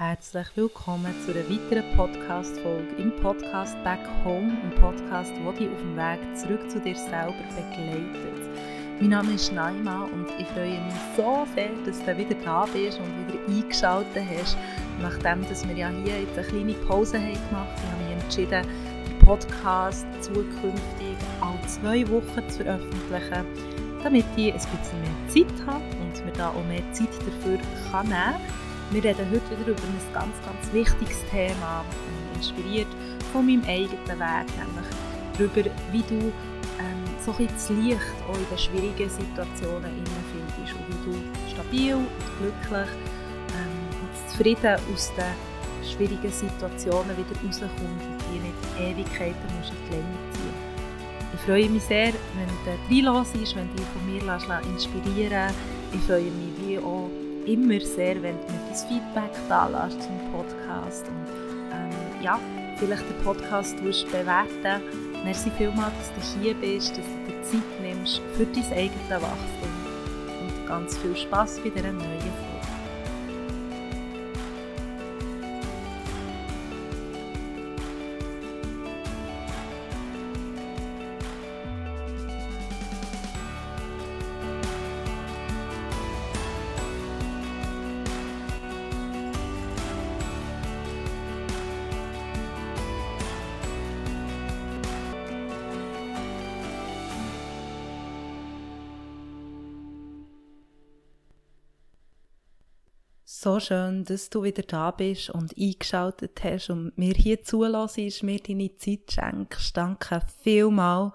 herzlich willkommen zu einer weiteren Podcast-Folge im Podcast Back Home, einem Podcast, der dich auf dem Weg zurück zu dir selber begleitet. Mein Name ist Naima und ich freue mich so sehr, dass du wieder da bist und wieder eingeschaltet hast, nachdem dass wir ja hier jetzt eine kleine Pause haben gemacht haben. Ich habe mich entschieden, den Podcast zukünftig alle zwei Wochen zu veröffentlichen, damit ich ein bisschen mehr Zeit habe und mir da auch mehr Zeit dafür kann nehmen kann wir reden heute wieder über ein ganz, ganz wichtiges Thema, inspiriert von meinem eigenen Weg, nämlich darüber, wie du ähm, so ein das Licht auch in den schwierigen Situationen findest und wie du stabil und glücklich ähm, und zufrieden aus den schwierigen Situationen wieder rauskommst und die nicht Ewigkeiten musst in die Länge ziehen Ich freue mich sehr, wenn du reinlässt, wenn du dich von mir inspirieren lässt. Ich freue mich wie auch immer sehr, wenn du mir dein Feedback da lässt zum Podcast und ähm, ja, vielleicht den Podcast bewerten. Merci vielmals, dass du hier bist, dass du dir Zeit nimmst für dein eigenes Wachstum und ganz viel Spaß bei dieser neuen So schön, dass du wieder da bist und eingeschaltet hast und mir hier zulässt, mir deine Zeit schenkst. Danke vielmal.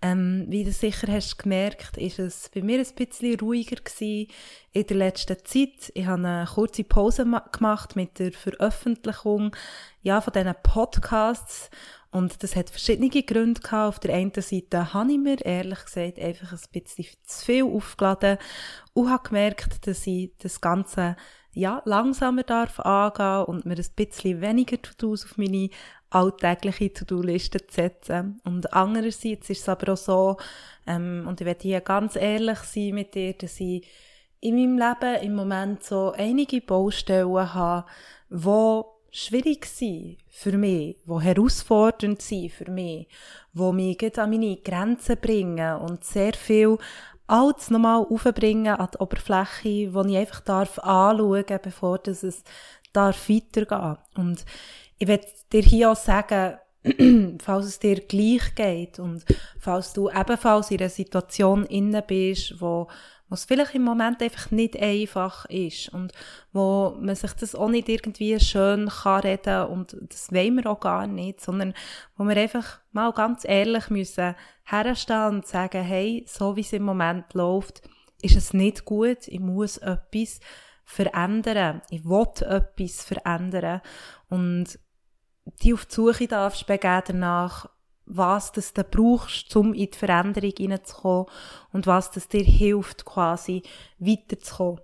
Ähm, wie du sicher hast gemerkt, ist es bei mir ein bisschen ruhiger gewesen in der letzten Zeit. Ich habe eine kurze Pause gemacht mit der Veröffentlichung, ja, von diesen Podcasts. Und das hat verschiedene Gründe gehabt. Auf der einen Seite habe ich mir ehrlich gesagt einfach ein bisschen zu viel aufgeladen und habe gemerkt, dass ich das Ganze ja, langsamer darf angehen und mir ein bisschen weniger To-Dos auf meine alltägliche To-Do-Liste zu setzen. Und andererseits ist es aber auch so, ähm, und ich werde hier ganz ehrlich sein mit dir, dass ich in meinem Leben im Moment so einige Baustellen habe, die schwierig sind für mich, die herausfordernd sind für mich, die mich an meine Grenzen bringen und sehr viel alles nochmal aufbringen an die Oberfläche, wo ich einfach darf anschauen darf, bevor das es darf Und ich werde dir hier auch sagen, falls es dir gleich geht und falls du ebenfalls in einer Situation inne bist, wo was vielleicht im Moment einfach nicht einfach ist und wo man sich das auch nicht irgendwie schön kann reden und das wollen wir auch gar nicht, sondern wo wir einfach mal ganz ehrlich müssen herstellen und sagen, hey, so wie es im Moment läuft, ist es nicht gut, ich muss etwas verändern, ich will etwas verändern. Und die auf die Suche darfst begeben danach, was das du brauchst, um in die Veränderung hineinzukommen und was das dir hilft, quasi weiterzukommen.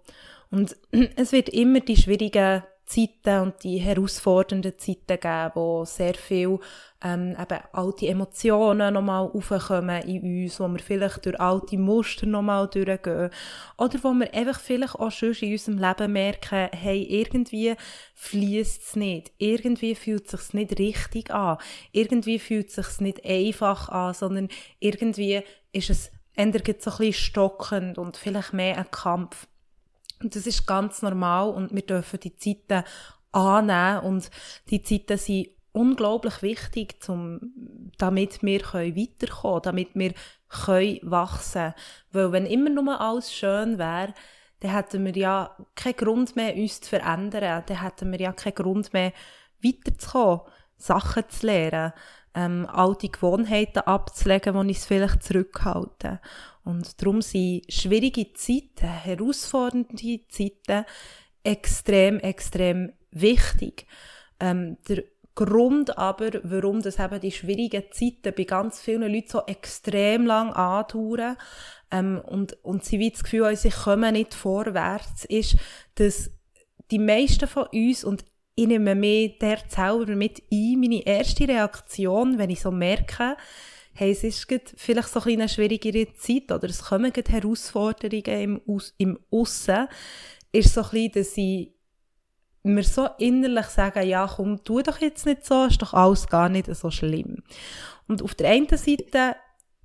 Und es wird immer die schwierigen Zeiten und die herausfordernden Zeiten geben, wo sehr viel ähm, eben alte Emotionen nochmal aufkommen in uns, wo wir vielleicht durch alte Muster nochmal durchgehen oder wo wir einfach vielleicht auch schon in unserem Leben merken, hey, irgendwie fließt es nicht, irgendwie fühlt es sich nicht richtig an, irgendwie fühlt es sich nicht einfach an, sondern irgendwie ist es eher so ein bisschen stockend und vielleicht mehr ein Kampf. Und das ist ganz normal und wir dürfen die Zeiten annehmen und die Zeiten sind unglaublich wichtig, zum, damit wir weiterkommen können, damit wir können wachsen Weil wenn immer nur alles schön wäre, dann hätten wir ja keinen Grund mehr, uns zu verändern. Dann hätten wir ja keinen Grund mehr, weiterzukommen, Sachen zu lernen, ähm, alte Gewohnheiten abzulegen, die uns vielleicht zurückhalten. Und darum sind schwierige Zeiten, herausfordernde Zeiten extrem, extrem wichtig. Ähm, der Grund aber, warum das eben die schwierigen Zeiten bei ganz vielen Leuten so extrem lang andauern ähm, und, und sie wie das Gefühl haben, sie kommen nicht vorwärts, ist, dass die meisten von uns, und ich nehme mir der selber mit ein, meine erste Reaktion, wenn ich so merke, hey, es ist vielleicht so eine schwierigere Zeit oder es kommen Herausforderungen im, Aus im Aussen, ist so ein bisschen, dass ich wir so innerlich sagen, ja komm, tu doch jetzt nicht so, ist doch alles gar nicht so schlimm. Und auf der einen Seite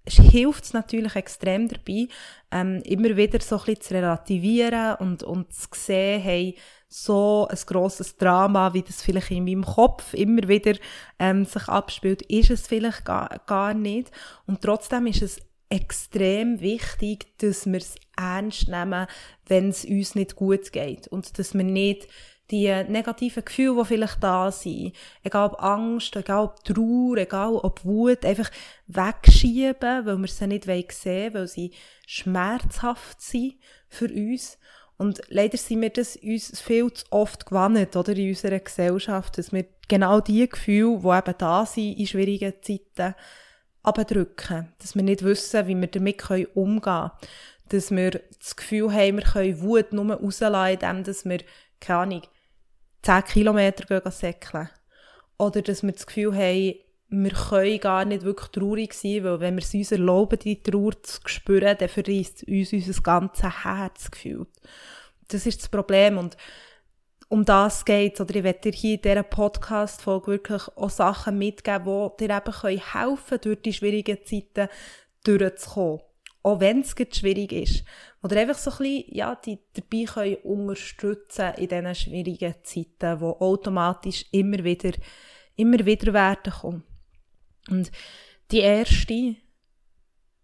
hilft es natürlich extrem dabei, ähm, immer wieder so ein bisschen zu relativieren und, und zu sehen, hey, so ein grosses Drama, wie das vielleicht in meinem Kopf immer wieder ähm, sich abspielt, ist es vielleicht gar, gar nicht. Und trotzdem ist es extrem wichtig, dass wir es ernst nehmen, wenn es uns nicht gut geht. Und dass wir nicht die negativen Gefühle, die vielleicht da sind, egal ob Angst, egal ob Trauer, egal ob Wut, einfach wegschieben, weil wir sie nicht sehen wollen, weil sie schmerzhaft sind für uns. Und leider sind wir das uns viel zu oft gewannet, oder, in unserer Gesellschaft, dass wir genau die Gefühle, die eben da sind in schwierigen Zeiten, abdrücken. Dass wir nicht wissen, wie wir damit umgehen können. Dass wir das Gefühl haben, wir können Wut nur rauslassen, indem wir, keine Ahnung, 10 Kilometer säckeln. Oder dass wir das Gefühl haben, wir können gar nicht wirklich traurig sein, weil wenn wir es uns erlauben, die Trauer zu spüren, dann verreist uns unser ganzes Herz gefühlt. Das ist das Problem und um das geht Oder ich werde dir hier in dieser Podcast-Folge wirklich auch Sachen mitgeben, die dir eben helfen können, durch die schwierigen Zeiten durchzukommen. Auch wenn es schwierig ist. Oder einfach so ein bisschen, ja, die dabei können unterstützen in diesen schwierigen Zeiten, die automatisch immer wieder, immer wieder werden kommen. Und die erste,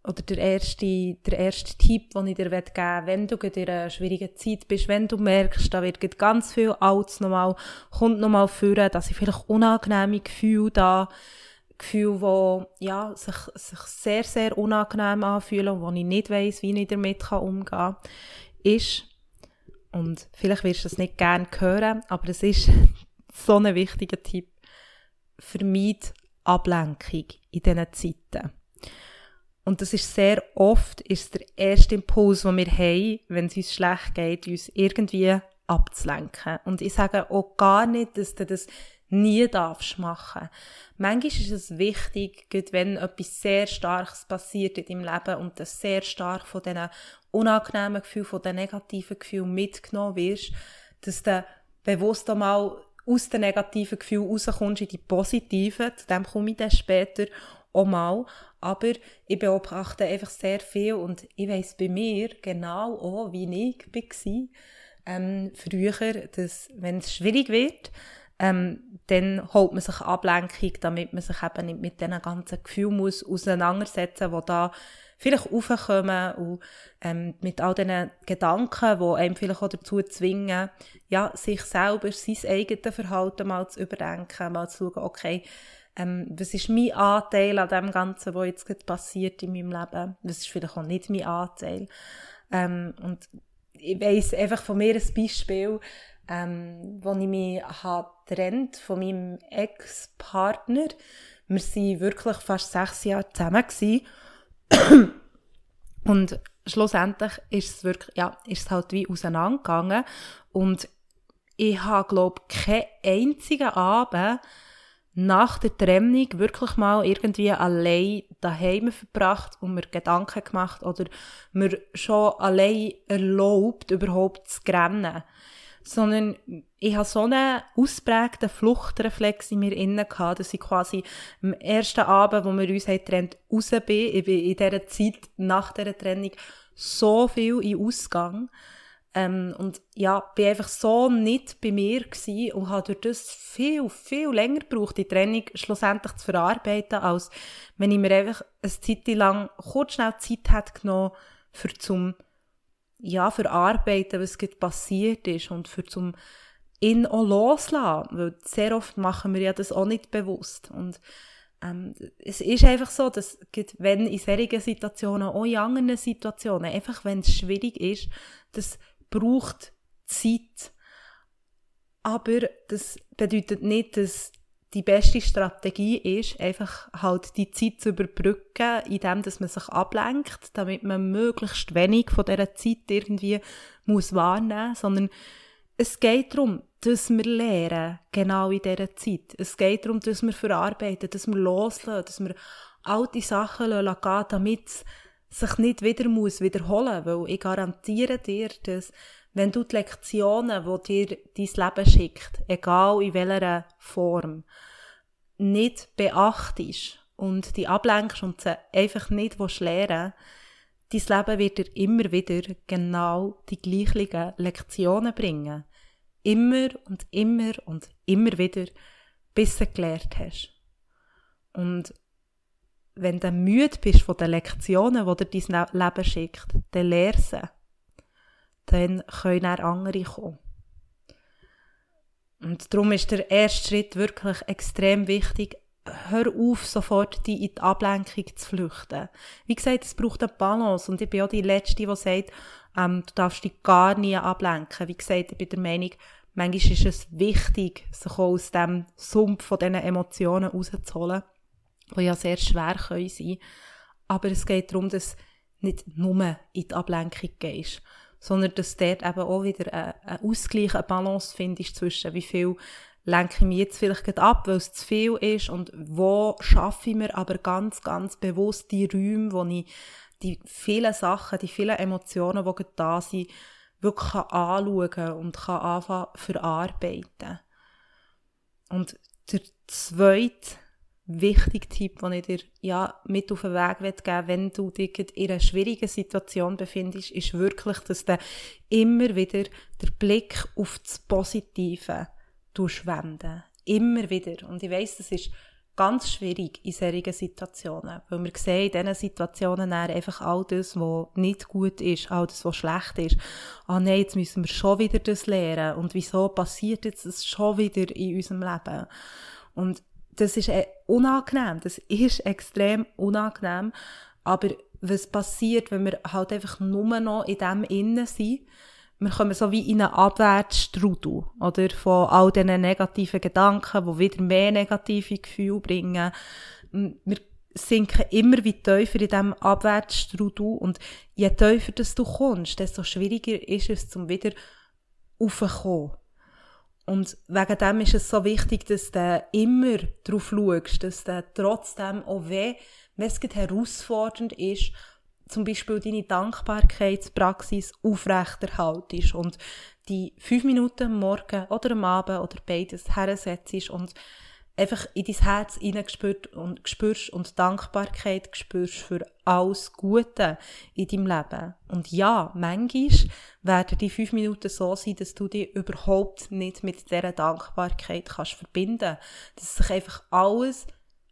oder der erste, der erste Tipp, den ich dir geben will, wenn du in einer schwierigen Zeit bist, wenn du merkst, da wird ganz viel Altes nochmal, kommt nochmal führen, dass ich vielleicht unangenehme Gefühle da, Gefühle, die ja, sich, sich sehr, sehr unangenehm anfühlen und wo ich nicht weiss, wie ich damit umgehen kann, ist, und vielleicht wirst du es nicht gerne hören, aber es ist so ein wichtiger Tipp, vermeid Ablenkung in diesen Zeiten. Und das ist sehr oft ist der erste Impuls, den wir haben, wenn es uns schlecht geht, uns irgendwie abzulenken. Und ich sage auch gar nicht, dass das nie darfst machen. Manchmal ist es wichtig, gerade wenn etwas sehr Starkes passiert in deinem Leben und du sehr stark von diesen unangenehmen Gefühlen, von den negativen Gefühlen mitgenommen wirst, dass du bewusst einmal aus den negativen Gefühlen rauskommst in die positiven, zu dem komme ich dann später auch mal, aber ich beobachte einfach sehr viel und ich weiss bei mir genau auch, wie ich war, ähm, früher, dass, wenn es schwierig wird, ähm, dann holt man sich Ablenkung, damit man sich eben nicht mit diesen ganzen Gefühlen muss auseinandersetzen muss, die da vielleicht aufkommen und ähm, mit all diesen Gedanken, die einem vielleicht auch dazu zwingen, ja, sich selber, sein eigenes Verhalten mal zu überdenken, mal zu schauen, okay, ähm, was ist mein Anteil an dem Ganzen, was jetzt gerade passiert in meinem Leben? Was ist vielleicht auch nicht mein Anteil? Ähm, und ich weiss einfach von mir ein Beispiel, ähm, wo ich mich getrennt von meinem Ex-Partner. Wir waren wirklich fast sechs Jahre zusammen. Und schlussendlich ist es wirklich, ja, ist es halt wie auseinandergegangen. Und ich habe, glaube ich, keinen einzigen Abend nach der Trennung wirklich mal irgendwie allein daheim verbracht und mir Gedanken gemacht oder mir schon allein erlaubt, überhaupt zu rennen sondern ich habe so einen ausprägten Fluchtreflex in mir innen gehabt, dass ich quasi am ersten Abend, wo wir uns getrennt raus bin, ich bin in dieser Zeit nach dieser Trennung so viel in Ausgang. Ähm, und ja, bin einfach so nicht bei mir gewesen und habe durch das viel, viel länger gebraucht, die Trennung schlussendlich zu verarbeiten, als wenn ich mir einfach eine Zeit lang kurz schnell Zeit hätte genommen, für zum ja, verarbeiten, was gerade passiert ist und für zum ihn auch loslassen, weil sehr oft machen wir ja das auch nicht bewusst und ähm, es ist einfach so, dass wenn in solchen Situationen, auch in anderen Situationen, einfach wenn es schwierig ist, das braucht Zeit. Aber das bedeutet nicht, dass die beste Strategie ist, einfach halt die Zeit zu überbrücken, indem dass man sich ablenkt, damit man möglichst wenig von dieser Zeit irgendwie muss wahrnehmen muss, sondern es geht darum, dass wir lernen, genau in dieser Zeit. Es geht darum, dass wir verarbeiten, dass wir loslassen, dass wir alte Sachen lassen, damit es sich nicht wieder muss wiederholen muss, weil ich garantiere dir, dass wenn du die Lektionen, die dir dein Leben schickt, egal in welcher Form, nicht beachtest und die ablenkst und sie einfach nicht lernen willst, dein Leben wird dir immer wieder genau die gleichen Lektionen bringen. Immer und immer und immer wieder, bis du gelernt hast. Und wenn du müde bist von den Lektionen, die dir dein Leben schickt, dann lehr sie. Dann können auch andere kommen. Und darum ist der erste Schritt wirklich extrem wichtig. Hör auf, sofort in die Ablenkung zu flüchten. Wie gesagt, es braucht eine Balance. Und ich bin auch die Letzte, die sagt, ähm, du darfst dich gar nie ablenken. Wie gesagt, ich bin der Meinung, manchmal ist es wichtig, sich aus dem Sumpf von diesen Emotionen rauszuholen die ja sehr schwer können sein Aber es geht darum, dass nicht nur in die Ablenkung gehst, sondern dass dort eben auch wieder ein Ausgleich, eine Balance findest zwischen wie viel lenke ich mich jetzt vielleicht ab, weil es zu viel ist und wo schaffe ich mir aber ganz, ganz bewusst die Räume, wo ich die vielen Sachen, die vielen Emotionen, die da sind, wirklich anschauen und kann anfangen verarbeiten. Und der zweite wichtige Tipp, den ich dir ja, mit auf den Weg geben will, wenn du dich in einer schwierigen Situation befindest, ist wirklich, dass du immer wieder den Blick auf das Positive wenden Immer wieder. Und ich weiss, das ist ganz schwierig in solchen Situationen, weil wir sehen in diesen Situationen einfach all das, was nicht gut ist, all das, was schlecht ist. Ah nein, jetzt müssen wir schon wieder das lernen und wieso passiert jetzt das schon wieder in unserem Leben? Und das ist äh, unangenehm, das ist extrem unangenehm, aber was passiert, wenn wir halt einfach nur noch in dem Innen sind, wir kommen so wie in einen Abwärtsstrudel, oder? Von all diesen negativen Gedanken, die wieder mehr negative Gefühle bringen. Wir sinken immer wie tiefer in diesem Abwärtsstrudel und je tiefer du kommst, desto schwieriger ist es, zum wieder raufzukommen. Und wegen dem ist es so wichtig, dass du immer darauf schaust, dass du trotzdem, auch wenn, wenn es herausfordernd ist, zum Beispiel deine Dankbarkeitspraxis aufrechterhaltest und die fünf Minuten am Morgen oder am Abend oder beides hersetzt und einfach in dein Herz hineingespürt und spürst und Dankbarkeit spürst für alles Gute in deinem Leben. Und ja, manchmal werden die fünf Minuten so sein, dass du dich überhaupt nicht mit dieser Dankbarkeit kannst verbinden. Dass sich einfach alles,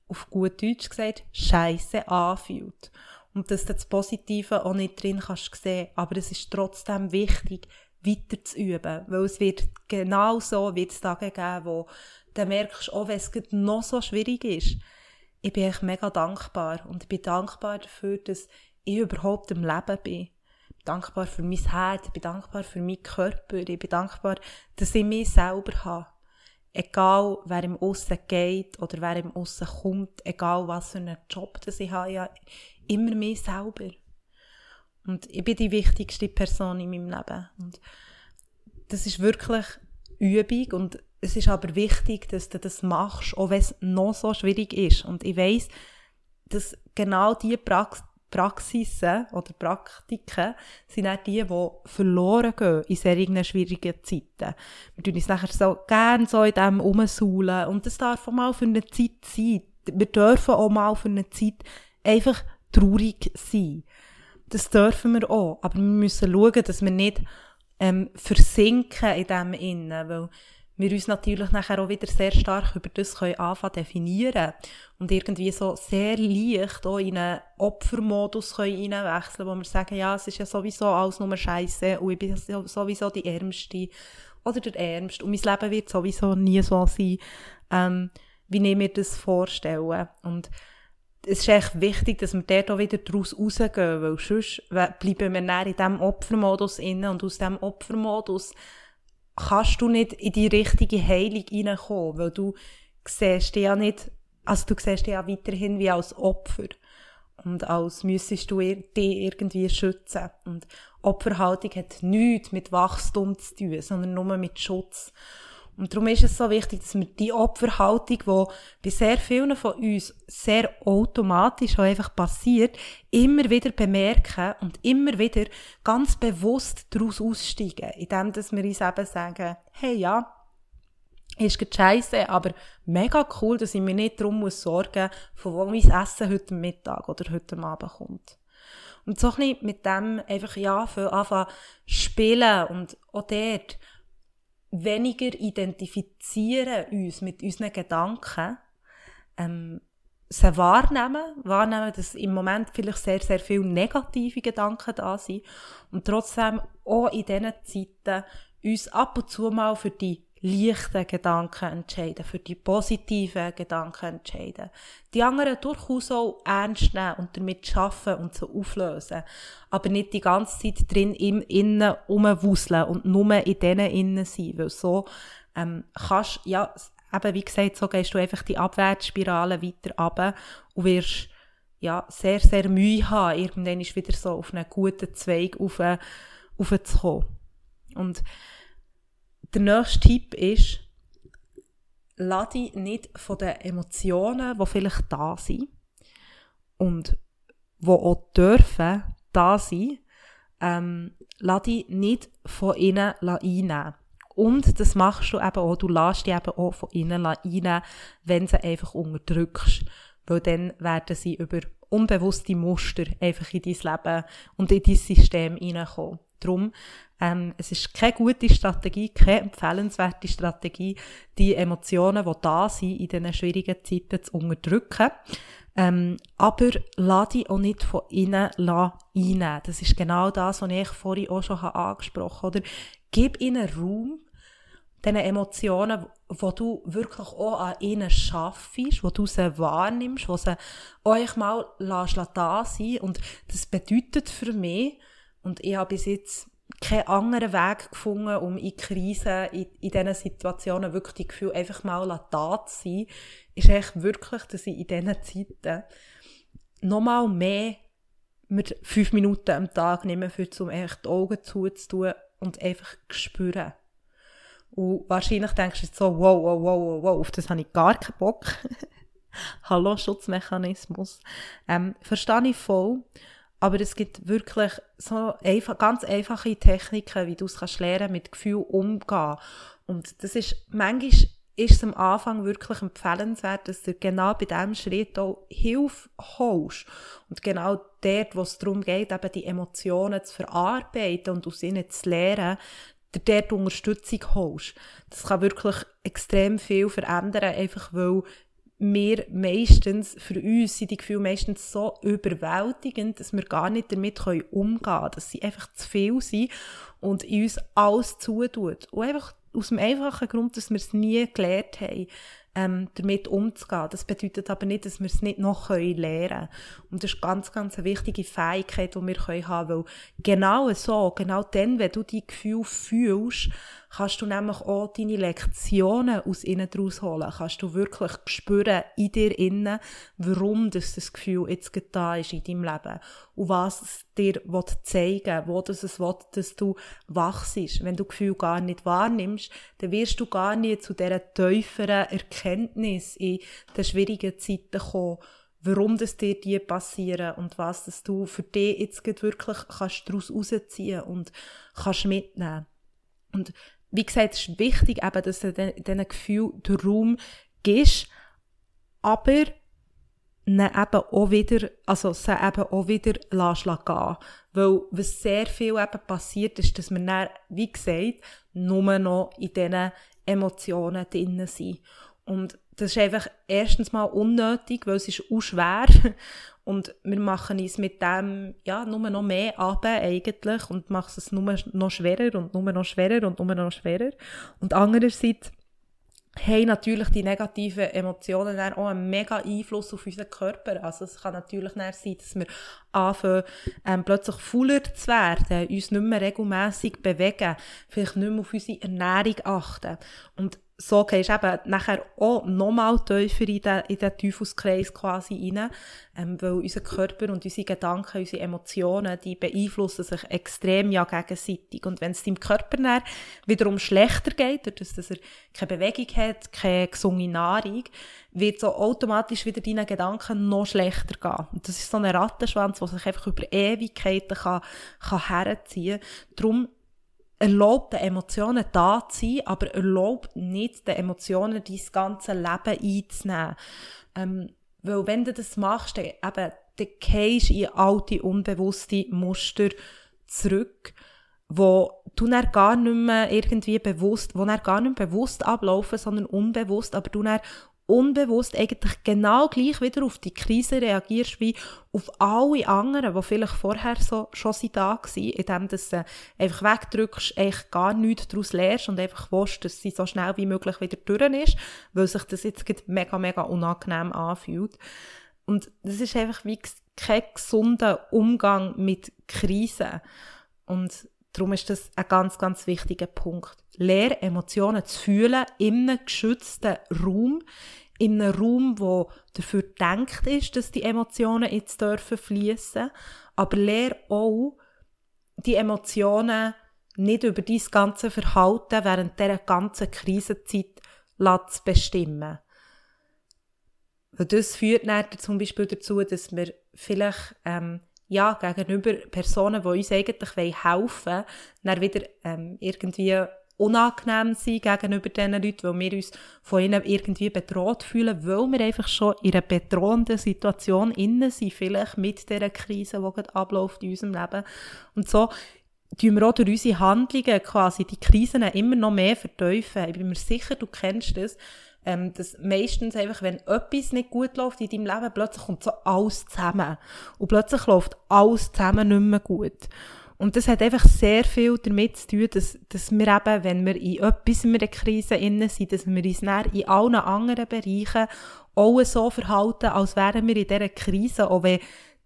auf gut Deutsch gesagt, scheiße anfühlt. Und dass du das Positive auch nicht drin kannst sehen. Aber es ist trotzdem wichtig, weiter zu üben. Weil es wird genau so, wird es Tage geben, wo dann merkst du auch, wenn es noch so schwierig ist, ich bin echt mega dankbar und ich bin dankbar dafür, dass ich überhaupt im Leben bin. Ich bin dankbar für mein Herz, ich bin dankbar für meinen Körper, ich bin dankbar, dass ich mich selber habe. Egal, wer im Aussen geht oder wer im Aussen kommt, egal was für einen Job das ich habe, ja, immer mich selber. Und ich bin die wichtigste Person in meinem Leben. Und das ist wirklich Übung und es ist aber wichtig, dass du das machst, auch wenn es noch so schwierig ist. Und ich weiss, dass genau diese Prax Praxisen oder Praktiken sind auch die, die verloren gehen in solchen schwierigen Zeiten. Wir tun uns nachher so gerne so in dem umsuhlen und das darf auch mal für eine Zeit sein. Wir dürfen auch mal für eine Zeit einfach traurig sein. Das dürfen wir auch, aber wir müssen schauen, dass wir nicht ähm, versinken in dem Innen, weil wir uns natürlich nachher auch wieder sehr stark über das können anfangen definieren und irgendwie so sehr leicht auch in einen Opfermodus können reinwechseln, wo wir sagen, ja, es ist ja sowieso alles nur Scheiße und ich bin sowieso die Ärmste oder der Ärmste und mein Leben wird sowieso nie so sein, ähm, wie ich mir das vorstelle. Und es ist echt wichtig, dass wir dort auch wieder daraus rausgehen, weil sonst bleiben wir näher in diesem Opfermodus inne und aus diesem Opfermodus kannst du nicht in die richtige Heilung hineinkommen, weil du siehst dich ja nicht, also du siehst dich ja weiterhin wie als Opfer. Und als müsstest du dich irgendwie schützen. Und Opferhaltung hat nichts mit Wachstum zu tun, sondern nur mit Schutz. Und darum ist es so wichtig, dass wir die Opferhaltung, die bei sehr vielen von uns sehr automatisch auch einfach passiert, immer wieder bemerken und immer wieder ganz bewusst daraus aussteigen. Indem, dass wir uns eben sagen, hey ja, ist scheiße, aber mega cool, dass ich mir nicht darum muss sorgen von wo mein Essen heute Mittag oder heute Abend kommt. Und so ein bisschen mit dem einfach, ja, für anfangen spielen und auch dort weniger identifizieren uns mit unseren Gedanken, ähm, sie wahrnehmen, wahrnehmen, dass im Moment vielleicht sehr, sehr viele negative Gedanken da sind und trotzdem auch in diesen Zeiten uns ab und zu mal für die leichten Gedanken entscheiden, für die positiven Gedanken entscheiden. Die anderen durchaus auch ernst nehmen und damit arbeiten und so auflösen. Aber nicht die ganze Zeit drin im Innen rumwuseln und nur in denen innen sein. Weil so ähm, kannst, ja, eben wie gesagt, so gehst du einfach die Abwärtsspirale weiter runter und wirst ja, sehr, sehr Mühe haben, irgendwann ist wieder so auf einen guten Zweig rauf, raufzukommen. Und der nächste Tipp ist, lass dich nicht von den Emotionen, die vielleicht da sind und die auch dürfen da sein, ähm, lass dich nicht von ihnen einnehmen. Und das machst du eben auch, du lässt dich eben auch von ihnen einnehmen, wenn sie einfach unterdrückst. Weil dann werden sie über unbewusste Muster einfach in dein Leben und in dein System hineinkommen. Darum, ähm, es ist keine gute Strategie, keine empfehlenswerte Strategie, die Emotionen, die da sind, in diesen schwierigen Zeiten zu unterdrücken. Ähm, aber lass dich auch nicht von innen einnehmen. Das ist genau das, was ich vorhin auch schon angesprochen habe. Oder gib ihnen Raum, diesen Emotionen, wo du wirklich auch an ihnen schaffst, wo du sie wahrnimmst, wo sie euch mal da sein Und das bedeutet für mich, und ich habe bis jetzt keinen anderen Weg gefunden, um in Krisen, in, in diesen Situationen wirklich das Gefühl einfach mal da zu sein, ist echt wirklich, dass ich in diesen Zeiten nochmal mehr mit fünf Minuten am Tag nehme, für um echt die Augen zuzutun und einfach spüren. Und wahrscheinlich denkst du jetzt so, wow, wow, wow, wow, wow, auf das habe ich gar keinen Bock. Hallo, Schutzmechanismus. Ähm, verstehe ich voll. Aber es gibt wirklich so einfach, ganz einfache Techniken, wie du es kannst lernen, mit Gefühl umgehen. Und das ist, manchmal ist es am Anfang wirklich empfehlenswert, dass du genau bei diesem Schritt auch Hilfe holst. Und genau dort, wo es darum geht, eben die Emotionen zu verarbeiten und aus ihnen zu lernen, dort Unterstützung holst. Das kann wirklich extrem viel verändern, einfach weil wir meistens, für uns sind die Gefühle meistens so überwältigend, dass wir gar nicht damit umgehen können, dass sie einfach zu viel sind und in uns alles zutut. Und einfach aus dem einfachen Grund, dass wir es nie gelernt haben, ähm, damit umzugehen. Das bedeutet aber nicht, dass wir es nicht noch lernen können. Und das ist ganz, ganz eine wichtige Fähigkeit, die wir haben können, weil genau so, genau dann, wenn du die Gefühle fühlst, kannst du nämlich auch deine Lektionen aus innen daraus holen. Kannst du wirklich spüren in dir innen, warum das, das Gefühl jetzt da ist in deinem Leben. Und was es dir zeigen will, wo das es will, dass du wachst. Wenn du Gefühl gar nicht wahrnimmst, dann wirst du gar nicht zu dieser tieferen Erkenntnis in den schwierigen Zeiten kommen, warum das dir die passieren und was das du für dich jetzt wirklich kannst daraus rausziehen und kannst mitnehmen. Und wie gesagt, es ist wichtig, eben, dass du diesen Gefühl den Raum gibst, aber eben auch wieder, also sie eben auch wieder lässt gehen. Weil, was sehr viel eben passiert, ist, dass wir dann, wie gesagt, nur noch in diesen Emotionen drin sind. Und das ist einfach erstens mal unnötig, weil es ist auch schwer und wir machen uns mit dem, ja, nur noch mehr ab eigentlich und machen es nur noch schwerer und nur noch schwerer und nur noch schwerer. Und andererseits haben natürlich die negativen Emotionen dann auch einen mega Einfluss auf unseren Körper. Also es kann natürlich dann sein, dass wir anfangen, ähm, plötzlich fauler zu werden, uns nicht mehr regelmässig bewegen, vielleicht nicht mehr auf unsere Ernährung achten. Und so gehst du eben nachher auch nochmal tiefer in den, in den Teufelskreis quasi rein, ähm, weil unser Körper und unsere Gedanken, unsere Emotionen, die beeinflussen sich extrem ja gegenseitig. Und wenn es deinem Körper dann wiederum schlechter geht, dadurch, dass er keine Bewegung hat, keine gesunde Nahrung, wird so automatisch wieder deine Gedanken noch schlechter gehen. Und das ist so ein Rattenschwanz, der sich einfach über Ewigkeiten kann, kann herziehen kann. Darum erlaubt den Emotionen da zu sein, aber erlaubt nicht den Emotionen dein ganze Leben einzunehmen. Ähm, weil wenn du das machst, dann, eben, dann gehst in alte, unbewusste Muster zurück, wo du dann gar nicht mehr irgendwie bewusst, wo dann gar nicht bewusst ablaufen, sondern unbewusst, aber du dann unbewusst eigentlich genau gleich wieder auf die Krise reagierst wie auf alle anderen, die vielleicht vorher so, schon da waren, indem du sie einfach wegdrückst, eigentlich gar nichts daraus lernst und einfach willst, dass sie so schnell wie möglich wieder durch ist, weil sich das jetzt mega, mega unangenehm anfühlt. Und das ist einfach wie kein gesunder Umgang mit Krisen. Und Darum ist das ein ganz, ganz wichtiger Punkt. Lehr Emotionen zu fühlen in einem geschützten Raum, in einem Raum, wo dafür gedacht ist, dass die Emotionen jetzt dürfen fließen, aber lehr auch die Emotionen nicht über dein ganze Verhalten während dieser ganzen Krisenzeit zu bestimmen. Und das führt dann zum Beispiel dazu, dass wir vielleicht ähm, ja, gegenüber Personen, die uns eigentlich helfen wollen, dann wieder ähm, irgendwie unangenehm sein gegenüber diesen Leuten, weil wir uns von ihnen irgendwie bedroht fühlen, weil wir einfach schon in einer bedrohenden Situation innen sind, vielleicht mit dieser Krise, die gerade abläuft in unserem Leben. Und so tun wir auch durch unsere Handlungen quasi die Krisen immer noch mehr verteufeln. Ich bin mir sicher, du kennst das, ähm, dass meistens einfach, wenn etwas nicht gut läuft in deinem Leben, plötzlich kommt so alles zusammen. Und plötzlich läuft alles zusammen nicht mehr gut. Und das hat einfach sehr viel damit zu tun, dass, dass wir eben, wenn wir in etwas in einer Krise innen sind, dass wir uns dann in allen anderen Bereichen auch so verhalten, als wären wir in dieser Krise, auch wenn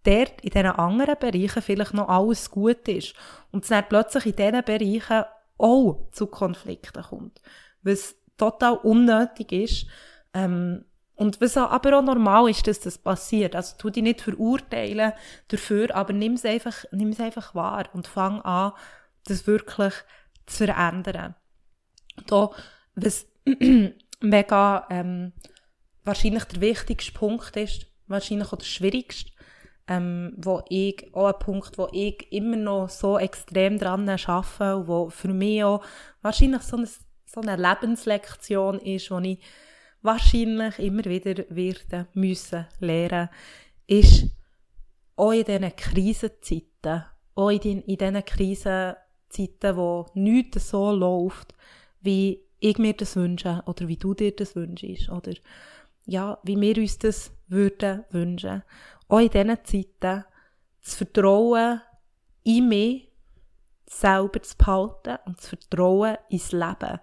dort in diesen anderen Bereichen vielleicht noch alles gut ist. Und es dann plötzlich in diesen Bereichen auch zu Konflikten kommt. Was total unnötig ist. Ähm, und was aber auch normal ist, dass das passiert. Also tu dich nicht verurteilen dafür, aber nimm es einfach, nimm es einfach wahr und fang an, das wirklich zu verändern. Da, was mega ähm, wahrscheinlich der wichtigste Punkt ist, wahrscheinlich auch der schwierigste, ähm, wo ich, auch ein Punkt, wo ich immer noch so extrem dran arbeite und wo für mich auch wahrscheinlich so ein so eine Lebenslektion ist, die ich wahrscheinlich immer wieder werden müssen lernen, ist auch in diesen Krisenzeiten, auch in, diesen Krisenzeiten, wo nichts so läuft, wie ich mir das wünsche oder wie du dir das wünschst oder ja, wie wir uns das würden wünschen. Auch in diesen Zeiten zu vertrauen in mich selber zu behalten und das Vertrauen ins Leben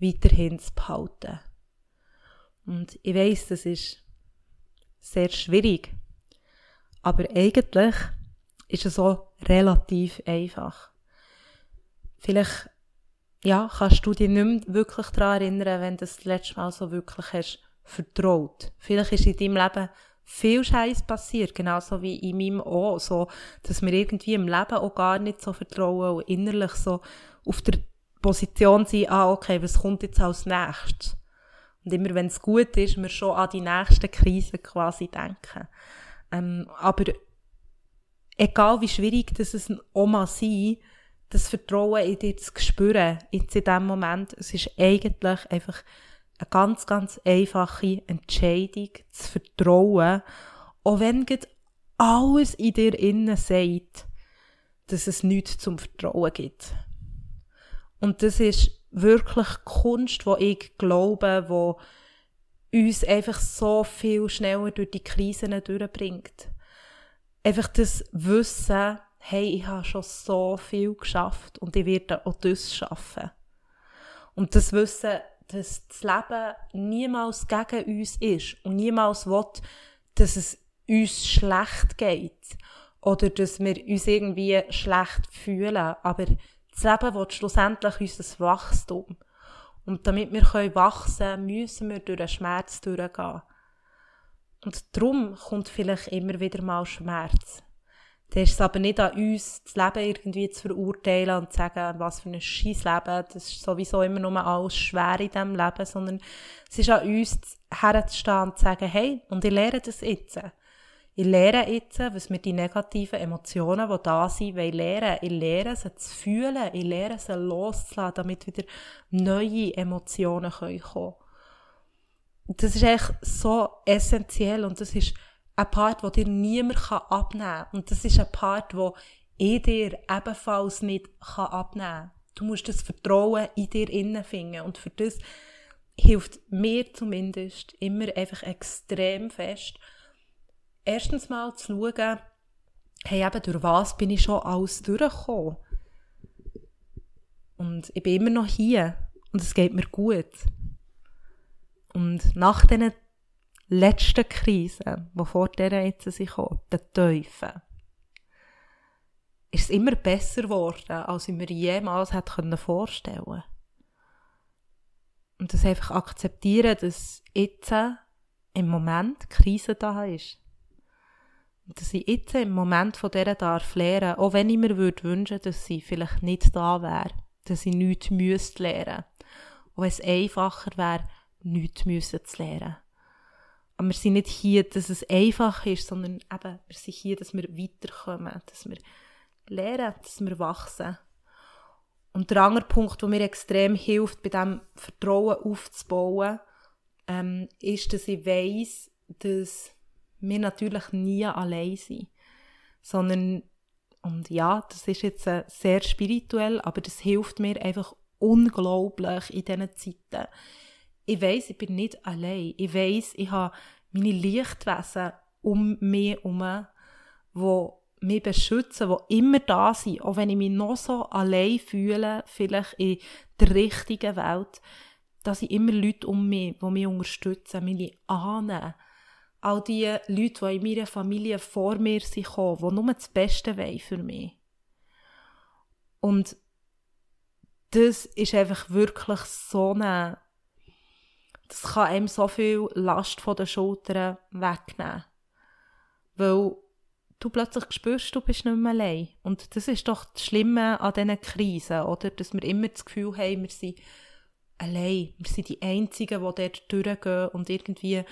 weiterhin zu behalten. Und ich weiß, das ist sehr schwierig, aber eigentlich ist es so relativ einfach. Vielleicht ja, kannst du dich nicht mehr wirklich daran erinnern, wenn du das letzte Mal so wirklich hast vertraut. Vielleicht ist in deinem Leben viel Scheiß passiert, genauso wie in meinem auch, so, dass wir irgendwie im Leben auch gar nicht so vertrauen und innerlich so auf der Position sind, ah, okay, was kommt jetzt als nächstes? Und immer wenn es gut ist, wir schon an die nächste Krise quasi denken. Ähm, aber egal wie schwierig das es mal sein, das Vertrauen in dir zu spüren, jetzt in dem Moment, es ist eigentlich einfach eine ganz, ganz einfache Entscheidung zu vertrauen, auch wenn alles in dir innen sagt, dass es nichts zum Vertrauen gibt. Und das ist wirklich Kunst, wo ich glaube, wo uns einfach so viel schneller durch die Krisen durchbringt. Einfach das Wissen, hey, ich habe schon so viel geschafft und ich werde auch das schaffen. Und das Wissen, dass das Leben niemals gegen uns ist und niemals will, dass es uns schlecht geht oder dass wir uns irgendwie schlecht fühlen. Aber das Leben will schlussendlich unser Wachstum. Und damit wir wachsen können, müssen wir durch den Schmerz durchgehen. Und darum kommt vielleicht immer wieder mal Schmerz. Dann ist es aber nicht an uns, das Leben irgendwie zu verurteilen und zu sagen, was für ein scheiß Leben, das ist sowieso immer nur alles schwer in diesem Leben, sondern es ist an uns, herzustehen und zu sagen, hey, und ich lehre das jetzt. Ich lehre jetzt, was mir die negativen Emotionen, die da sind, will lernen. Ich lehre sie zu fühlen. Ich lehre sie loszulassen, damit wieder neue Emotionen kommen können. Das ist echt so essentiell und das ist ein Part, den dir niemand abnehmen kann. Und das ist ein Part, wo ich dir ebenfalls nicht abnehmen kann. Du musst das Vertrauen in dir innen finden. Und für das hilft mir zumindest immer einfach extrem fest, erstens mal zu schauen, hey, eben, durch was bin ich schon alles durchgekommen. Und ich bin immer noch hier und es geht mir gut. Und nach diesen letzten Krisen, die vor dieser jetzt sind, den Teufeln, ist es immer besser geworden, als ich mir jemals hätte vorstellen können. Und das einfach akzeptieren, dass jetzt im Moment Krise da ist. Dass ich jetzt im Moment von dieser darf lernen, auch wenn ich mir würde wünschen, dass sie vielleicht nicht da wäre, dass ich nichts müsste lernen. Und es einfacher wäre, nichts müssen zu lernen. Aber wir sind nicht hier, dass es einfach ist, sondern eben, wir sind hier, dass wir weiterkommen, dass wir lernen, dass wir wachsen. Und der andere Punkt, der mir extrem hilft, bei diesem Vertrauen aufzubauen, ähm, ist, dass ich weiss, dass wir natürlich nie allein sind. Sondern, und ja, das ist jetzt äh, sehr spirituell, aber das hilft mir einfach unglaublich in diesen Zeiten. Ich weiß, ich bin nicht allein. Ich weiß, ich habe meine Lichtwesen um mich herum, die mich beschützen, die immer da sind, auch wenn ich mich noch so allein fühle, vielleicht in der richtigen Welt, dass ich immer Leute um mich, die mich unterstützen, meine Ahnen, all die Leute, die in meiner Familie vor mir sind, die nur das Beste wollen für mich. Und das ist einfach wirklich so eine, das kann einem so viel Last von den Schultern wegnehmen. Weil du plötzlich spürst, du bist nicht mehr allein. Und das ist doch das Schlimme an diesen Krisen, oder? Dass wir immer das Gefühl haben, wir sind allein. Wir sind die Einzigen, die dort durchgehen und irgendwie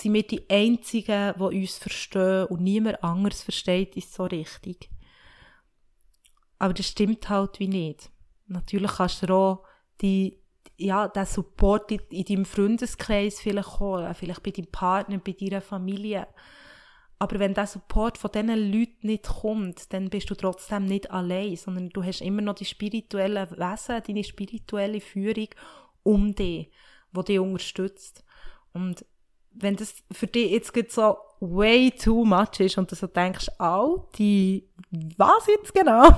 sind wir die Einzigen, die uns verstehen und niemand anderes versteht uns so richtig. Aber das stimmt halt wie nicht. Natürlich kannst du auch die, ja, den Support in, in deinem Freundeskreis vielleicht holen, vielleicht bei deinem Partner, bei deiner Familie. Aber wenn der Support von diesen Leuten nicht kommt, dann bist du trotzdem nicht allein, sondern du hast immer noch die spirituelle Wesen, deine spirituelle Führung um dich, die dich unterstützt. Und wenn das für dich jetzt so way too much ist und du so denkst, oh, die, was jetzt genau?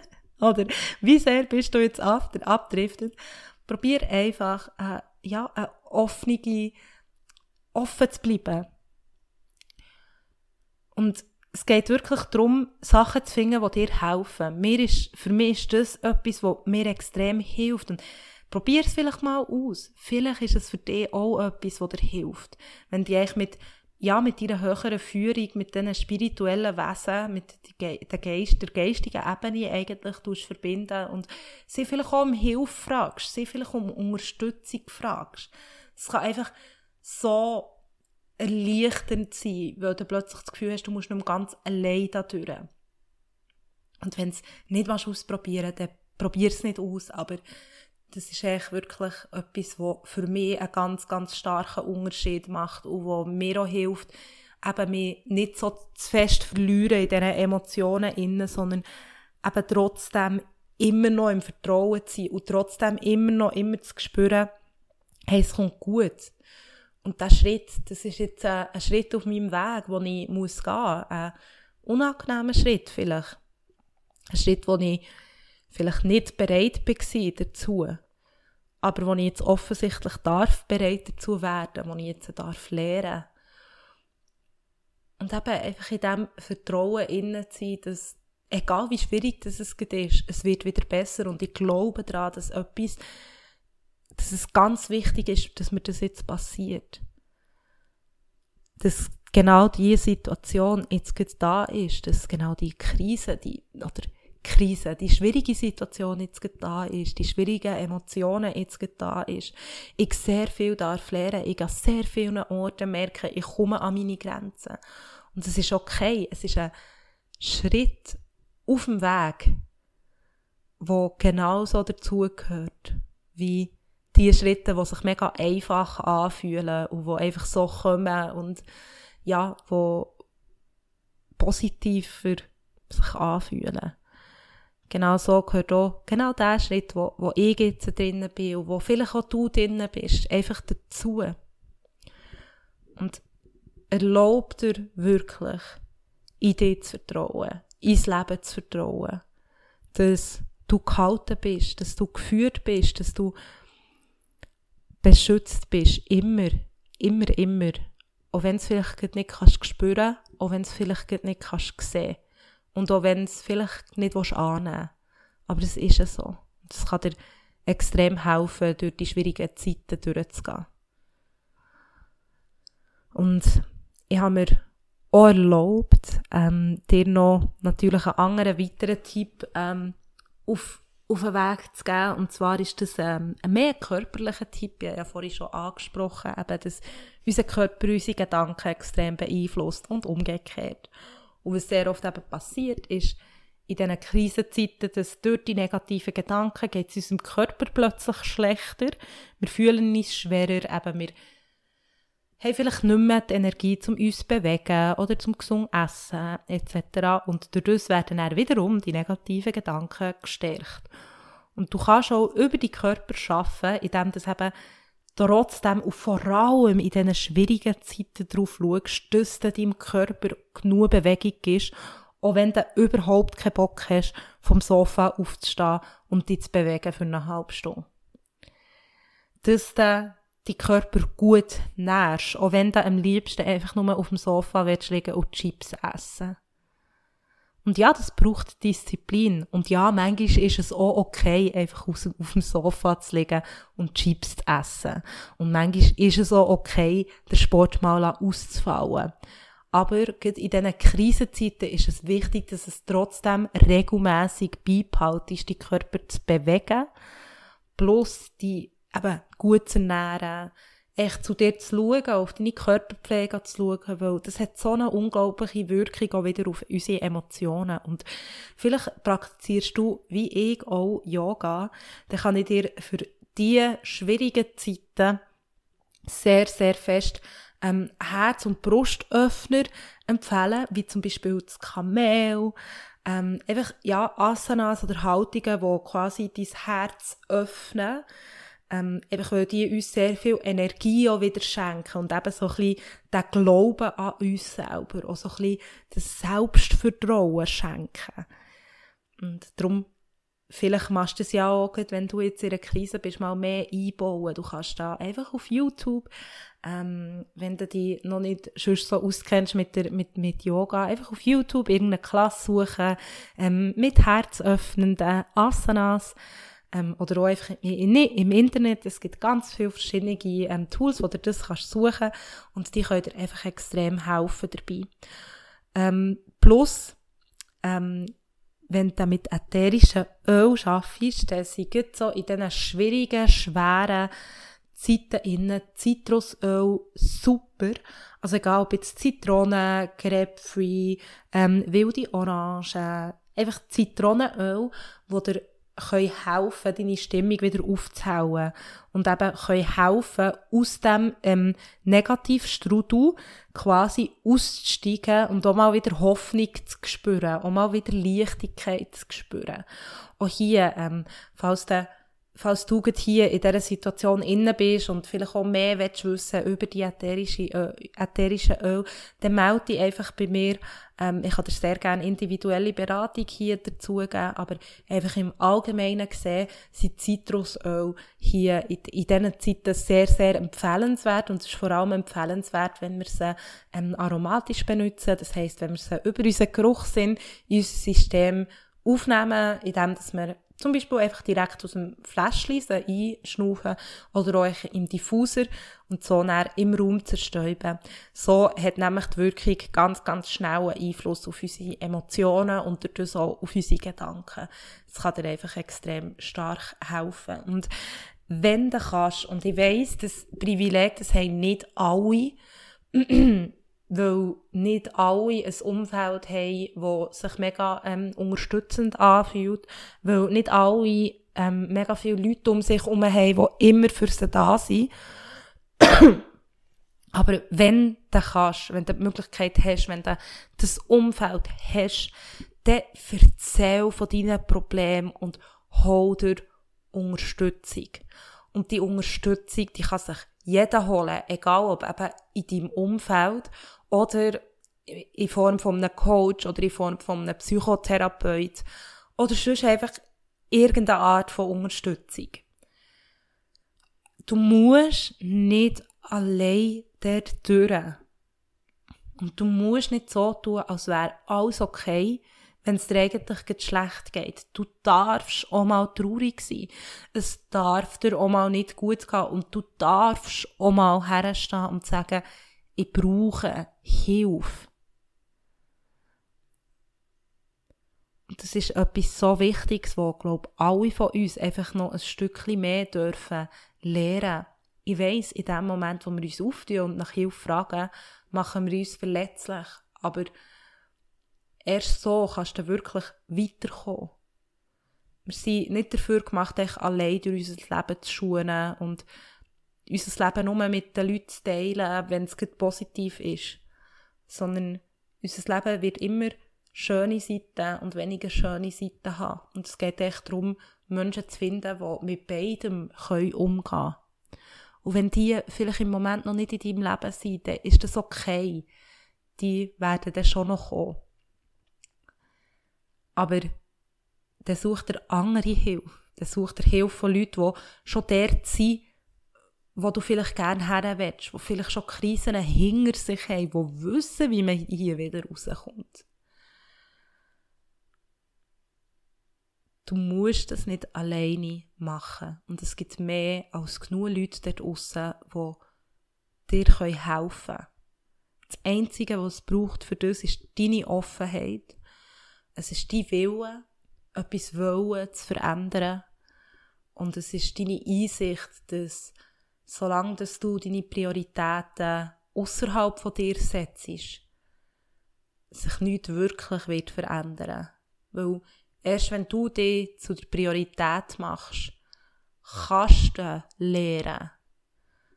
Oder wie sehr bist du jetzt abdriftet? Probier einfach, äh, ja, eine offene, offen zu bleiben. Und es geht wirklich darum, Sachen zu finden, die dir helfen. Mir ist, für mich ist das etwas, was mir extrem hilft. Und Probier es vielleicht mal aus. Vielleicht ist es für dich auch etwas, das dir hilft. Wenn du dich mit, ja, mit deiner höheren Führung, mit diesen spirituellen Wesen, mit der, Geist, der geistigen Ebene eigentlich verbinden und sie vielleicht auch um Hilfe fragst, sie vielleicht um Unterstützung fragst. Es kann einfach so erleichternd sein, weil du plötzlich das Gefühl hast, du musst mehr ganz allein da durch. Und wenn es nicht ausprobieren willst, dann probier es nicht aus, aber das ist eigentlich wirklich etwas, was für mich einen ganz, ganz starken Unterschied macht und was mir auch hilft, eben mich nicht so zu fest verlieren in diesen Emotionen innen, sondern eben trotzdem immer noch im Vertrauen zu sein und trotzdem immer noch immer zu spüren, hey, es kommt gut. Und dieser Schritt, das ist jetzt ein, Schritt auf meinem Weg, wo ich muss gehen muss. Ein unangenehmer Schritt vielleicht. Ein Schritt, wo ich vielleicht nicht bereit war dazu, aber wo ich jetzt offensichtlich darf bereit dazu werden, wo ich jetzt darf lernen. Und eben einfach in diesem Vertrauen innen zu sein, dass egal wie schwierig das es ist, es wird wieder besser und ich glaube daran, dass etwas dass es ganz wichtig ist, dass mir das jetzt passiert. Dass genau diese Situation jetzt da ist, dass genau die Krise, die, oder Krise, die schwierige Situation jetzt da ist, die schwierigen Emotionen jetzt da ist. Ich sehr viel darf lernen, ich an sehr vielen Orten merke, ich komme an meine Grenzen. Und es ist okay, es ist ein Schritt auf dem Weg, wo genauso dazugehört, wie die Schritte, die sich mega einfach anfühlen und wo einfach so kommen und ja, wo positiver sich anfühlen. Genau so gehört auch genau der Schritt, wo, wo ich jetzt drinnen bin und wo vielleicht auch du drinnen bist, einfach dazu. Und erlaubt dir wirklich, in dich zu vertrauen, ins Leben zu vertrauen, dass du gehalten bist, dass du geführt bist, dass du beschützt bist, immer, immer, immer. Auch wenn es vielleicht nicht kannst spüren, auch wenn es vielleicht nicht kannst sehen. Und auch wenn es vielleicht nicht annehmen. Aber es ist ja so. Das kann dir extrem helfen, durch die schwierigen Zeiten durchzugehen. Und ich habe mir auch erlaubt, ähm, dir noch natürlich einen anderen weiteren Tipp ähm, auf, auf den Weg zu geben. Und zwar ist das ähm, ein mehr körperlicher Tipp. Ich habe ja vorhin schon angesprochen, eben, dass unser Körper unsere Gedanken extrem beeinflusst und umgekehrt. Und was sehr oft eben passiert, ist, in diesen Krisenzeiten, dass durch die negativen Gedanken geht es unserem Körper plötzlich schlechter. Wir fühlen uns schwerer, eben wir haben vielleicht nicht mehr die Energie, um uns zu bewegen oder zum gesund essen etc. Und dadurch werden dann wiederum die negativen Gedanken gestärkt. Und du kannst auch über die Körper schaffen, indem du eben trotzdem und vor allem in diesen schwierigen Zeiten darauf schaust, dass du deinem Körper genug Bewegung ist, auch wenn du überhaupt keinen Bock hast, vom Sofa aufzustehen und dich zu bewegen für eine halbe Stunde. Dass du die Körper gut nährst, auch wenn du am liebsten einfach nur auf dem Sofa willst liegen und Chips essen. Und ja, das braucht Disziplin. Und ja, manchmal ist es auch okay, einfach auf dem Sofa zu liegen und Chips zu essen. Und manchmal ist es auch okay, den Sport mal auszufallen. Aber gerade in diesen Krisenzeiten ist es wichtig, dass es trotzdem regelmäßig beibehaltet die Körper zu bewegen, plus die eben gut zu ernähren, echt zu dir zu schauen, auf deine Körperpflege zu schauen, weil das hat so eine unglaubliche Wirkung auch wieder auf unsere Emotionen. Und vielleicht praktizierst du, wie ich auch, Yoga, dann kann ich dir für diese schwierigen Zeiten sehr, sehr fest ähm, Herz- und Brustöffner empfehlen, wie zum Beispiel das Kamel, ähm, einfach, ja, Asanas oder Haltungen, die quasi dein Herz öffnen ähm, eben weil die uns sehr viel Energie auch wieder schenken und eben so ein bisschen den Glauben an uns selber, auch so ein bisschen das Selbstvertrauen schenken. Und darum, vielleicht machst du das ja auch, wenn du jetzt in einer Krise bist, mal mehr einbauen. Du kannst da einfach auf YouTube, ähm, wenn du dich noch nicht schon so auskennst mit, der, mit, mit Yoga, einfach auf YouTube irgendeine Klasse suchen, ähm, mit herzöffnenden Asanas, ähm, oder auch einfach im, im Internet. Es gibt ganz viele verschiedene ähm, Tools, wo du das kannst suchen und die können dir einfach extrem helfen dabei. Ähm, plus, ähm, wenn du mit ätherischen Öl arbeitest, dann sind so in diesen schwierigen, schweren Zeiten innen Zitrusöl super. Also egal ob jetzt Zitrone, Grapefruit, ähm, wilde Orangen, einfach Zitronenöl, wo der können helfen, deine Stimmung wieder aufzuhauen und eben können helfen, aus dem ähm, Negativstrudel quasi auszusteigen und auch mal wieder Hoffnung zu spüren, auch mal wieder Leichtigkeit zu spüren. Auch hier, ähm, falls der falls du hier in dieser Situation inne bist und vielleicht auch mehr willst wissen über die ätherische Öl, dann melde dich einfach bei mir. Ähm, ich kann dir sehr gerne individuelle Beratung hier dazu geben, aber einfach im Allgemeinen gesehen sind Zitrusöl hier in, in diesen Zeiten sehr, sehr empfehlenswert und es ist vor allem empfehlenswert, wenn wir sie ähm, aromatisch benutzen, das heisst, wenn wir sie über unseren Geruchssinn in unser System aufnehmen, indem dass wir Zum Beispiel einfach direkt aus dem Fläschchen einschnaufen oder euch im Diffuser und so dann im Raum zerstäuben. So hat nämlich die Wirkung ganz, ganz schnell einen Einfluss auf unsere Emotionen und dadurch auch auf unsere Gedanken. Das kann dir einfach extrem stark helfen. Und wenn du kannst, und ich weiss, das Privileg, das haben nicht alle, weil nicht alle ein Umfeld haben, das sich mega ähm, unterstützend anfühlt, weil nicht alle ähm, mega viele Leute um sich herum haben, die immer für sie da sind. Aber wenn du kannst, wenn du die Möglichkeit hast, wenn du das Umfeld hast, dann erzähl von deinen Problemen und hol dir Unterstützung. Und die Unterstützung, die kann sich jeder holen, egal ob eben in deinem Umfeld oder in Form von einem Coach oder in Form von einem Psychotherapeut oder sonst einfach irgendeine Art von Unterstützung. Du musst nicht allein dort durch. Und du musst nicht so tun, als wäre alles okay, wenn es dir eigentlich schlecht geht. Du darfst auch mal traurig sein. Es darf dir auch mal nicht gut gehen. Und du darfst auch mal herstehen und sagen, ich brauche Hilfe. Und das ist etwas so Wichtiges, wo, glaube alle von uns einfach noch ein Stückchen mehr dürfen lernen. Ich weiss, in dem Moment, wo wir uns auftun und nach Hilfe fragen, machen wir uns verletzlich. Aber Erst so kannst du wirklich weiterkommen. Wir sind nicht dafür gemacht, allein durch unser Leben zu schulen und unser Leben nur mit den Leuten zu teilen, wenn es positiv ist. Sondern unser Leben wird immer schöne Seiten und weniger schöne Seiten haben. Und es geht echt darum, Menschen zu finden, die mit beidem können umgehen können. Und wenn die vielleicht im Moment noch nicht in deinem Leben sind, dann ist das okay. Die werden dann schon noch kommen. Aber dann sucht er andere Hilfe. Dann sucht er Hilfe von Leuten, die schon dort sind, wo du vielleicht gerne her willst, die vielleicht schon Krisen hinter sich haben, die wissen, wie man hier wieder rauskommt. Du musst das nicht alleine machen. Und es gibt mehr als genug Leute dort draussen, die dir helfen können. Das Einzige, was es braucht für das, ist deine Offenheit es ist dein Wille, etwas wollen zu verändern. Und es ist deine Einsicht, dass solange dass du deine Prioritäten außerhalb von dir setzt, sich nichts wirklich wird verändern. Weil erst wenn du dich zu der Priorität machst, kannst du lernen.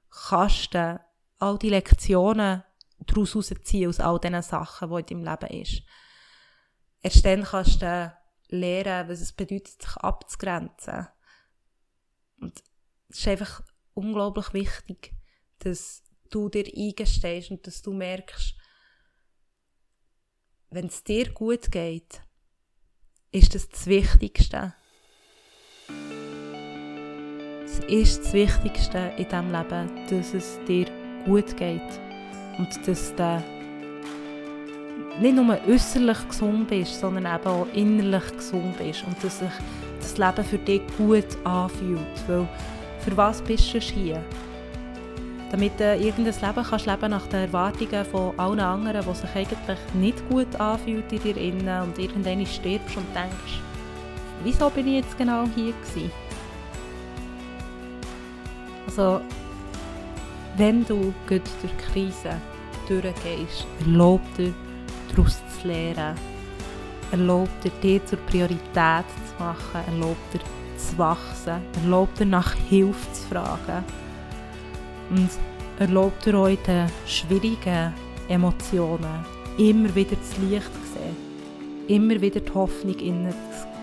Kannst du all die Lektionen daraus herausziehen aus all diesen Sachen, die in deinem Leben sind. Erst dann kannst du lernen, was es bedeutet, sich abzugrenzen. Und es ist einfach unglaublich wichtig, dass du dir eingestehst und dass du merkst, wenn es dir gut geht, ist das das Wichtigste. Es ist das Wichtigste in diesem Leben, dass es dir gut geht und dass du nicht nur äußerlich gesund bist, sondern eben auch innerlich gesund bist und dass sich das Leben für dich gut anfühlt. Weil für was bist du hier? Damit du irgendein Leben kannst leben nach den Erwartungen von allen anderen, die sich eigentlich nicht gut anfühlt in dir innen und irgendwann stirbst und denkst, wieso bin ich jetzt genau hier gewesen? Also, wenn du gut durch Krise durchgehst, erlaub dir daraus zu lernen. Erlaubt dir, dich zur Priorität zu machen. Erlaubt dir, zu wachsen. Erlaubt dir, nach Hilfe zu fragen. Und erlaubt dir euch den schwierigen Emotionen immer wieder das Licht zu sehen. Immer wieder die Hoffnung innen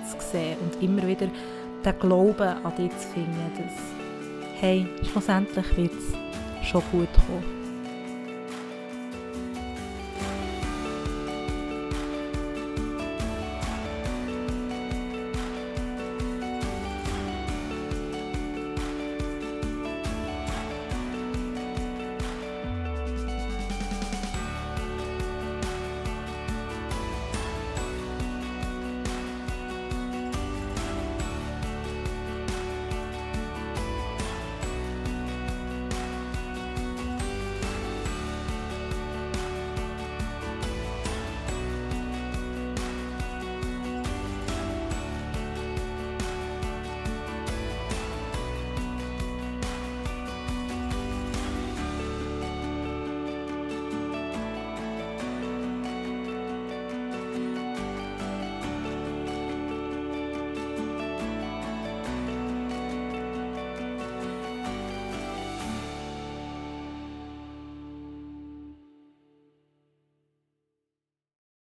zu sehen und immer wieder den Glauben an dich zu finden, dass, hey, schlussendlich wird es schon gut kommen.